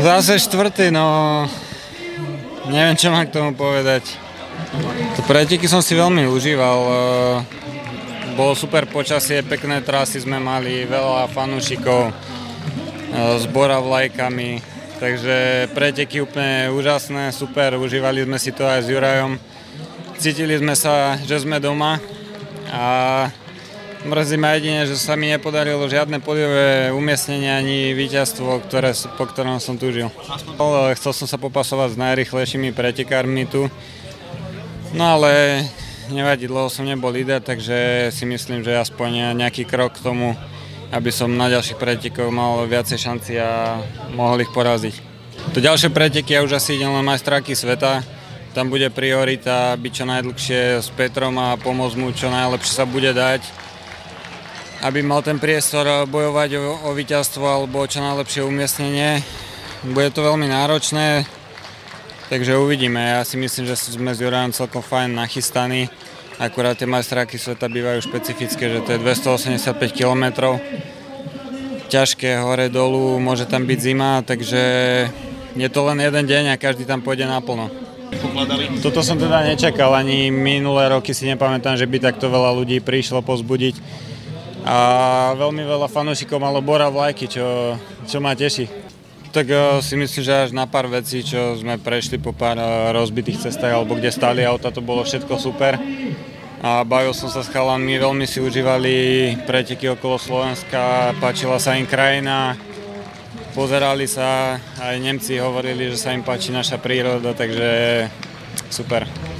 Zase štvrtý, no neviem, čo mám k tomu povedať. To preteky som si veľmi užíval. e, Bolo super počasie, pekné trasy sme mali, veľa fanúšikov, e, zbora vlajkami. Takže preteky úplne úžasné, super, užívali sme si to aj s Jurajom. Cítili sme sa, že sme doma a mrzí ma jedine, že sa mi nepodarilo žiadne podiové umiestnenie ani víťazstvo, ktoré, po ktorom som túžil. Chcel som sa popasovať s najrychlejšími pretekármi tu, no ale nevadí, dlho som nebol líder, takže si myslím, že aspoň nejaký krok k tomu, aby som na ďalších pretekoch mal viacej šanci a mohol ich poraziť. To ďalšie preteky ja už asi idem len majstráky sveta, tam bude priorita byť čo najdlhšie s Petrom a pomôcť mu čo najlepšie sa bude dať, aby mal ten priestor bojovať o, o víťazstvo alebo čo najlepšie umiestnenie. Bude to veľmi náročné, takže uvidíme. Ja si myslím, že sme s Jurajom celkom fajn nachystaní. Akurát tie majstráky sveta bývajú špecifické, že to je 285 km. Ťažké hore dolu, môže tam byť zima, takže je to len jeden deň a každý tam pôjde naplno. Toto som teda nečakal, ani minulé roky si nepamätám, že by takto veľa ľudí prišlo pozbudiť. A veľmi veľa fanúšikov malo Bora vlajky, čo, čo ma teší. Tak uh, si myslím, že až na pár vecí, čo sme prešli po pár uh, rozbitých cestách, alebo kde stáli auta, to bolo všetko super. A bavil som sa s chalanmi, veľmi si užívali preteky okolo Slovenska, páčila sa im krajina, pozerali sa, aj Nemci hovorili, že sa im páči naša príroda, takže super.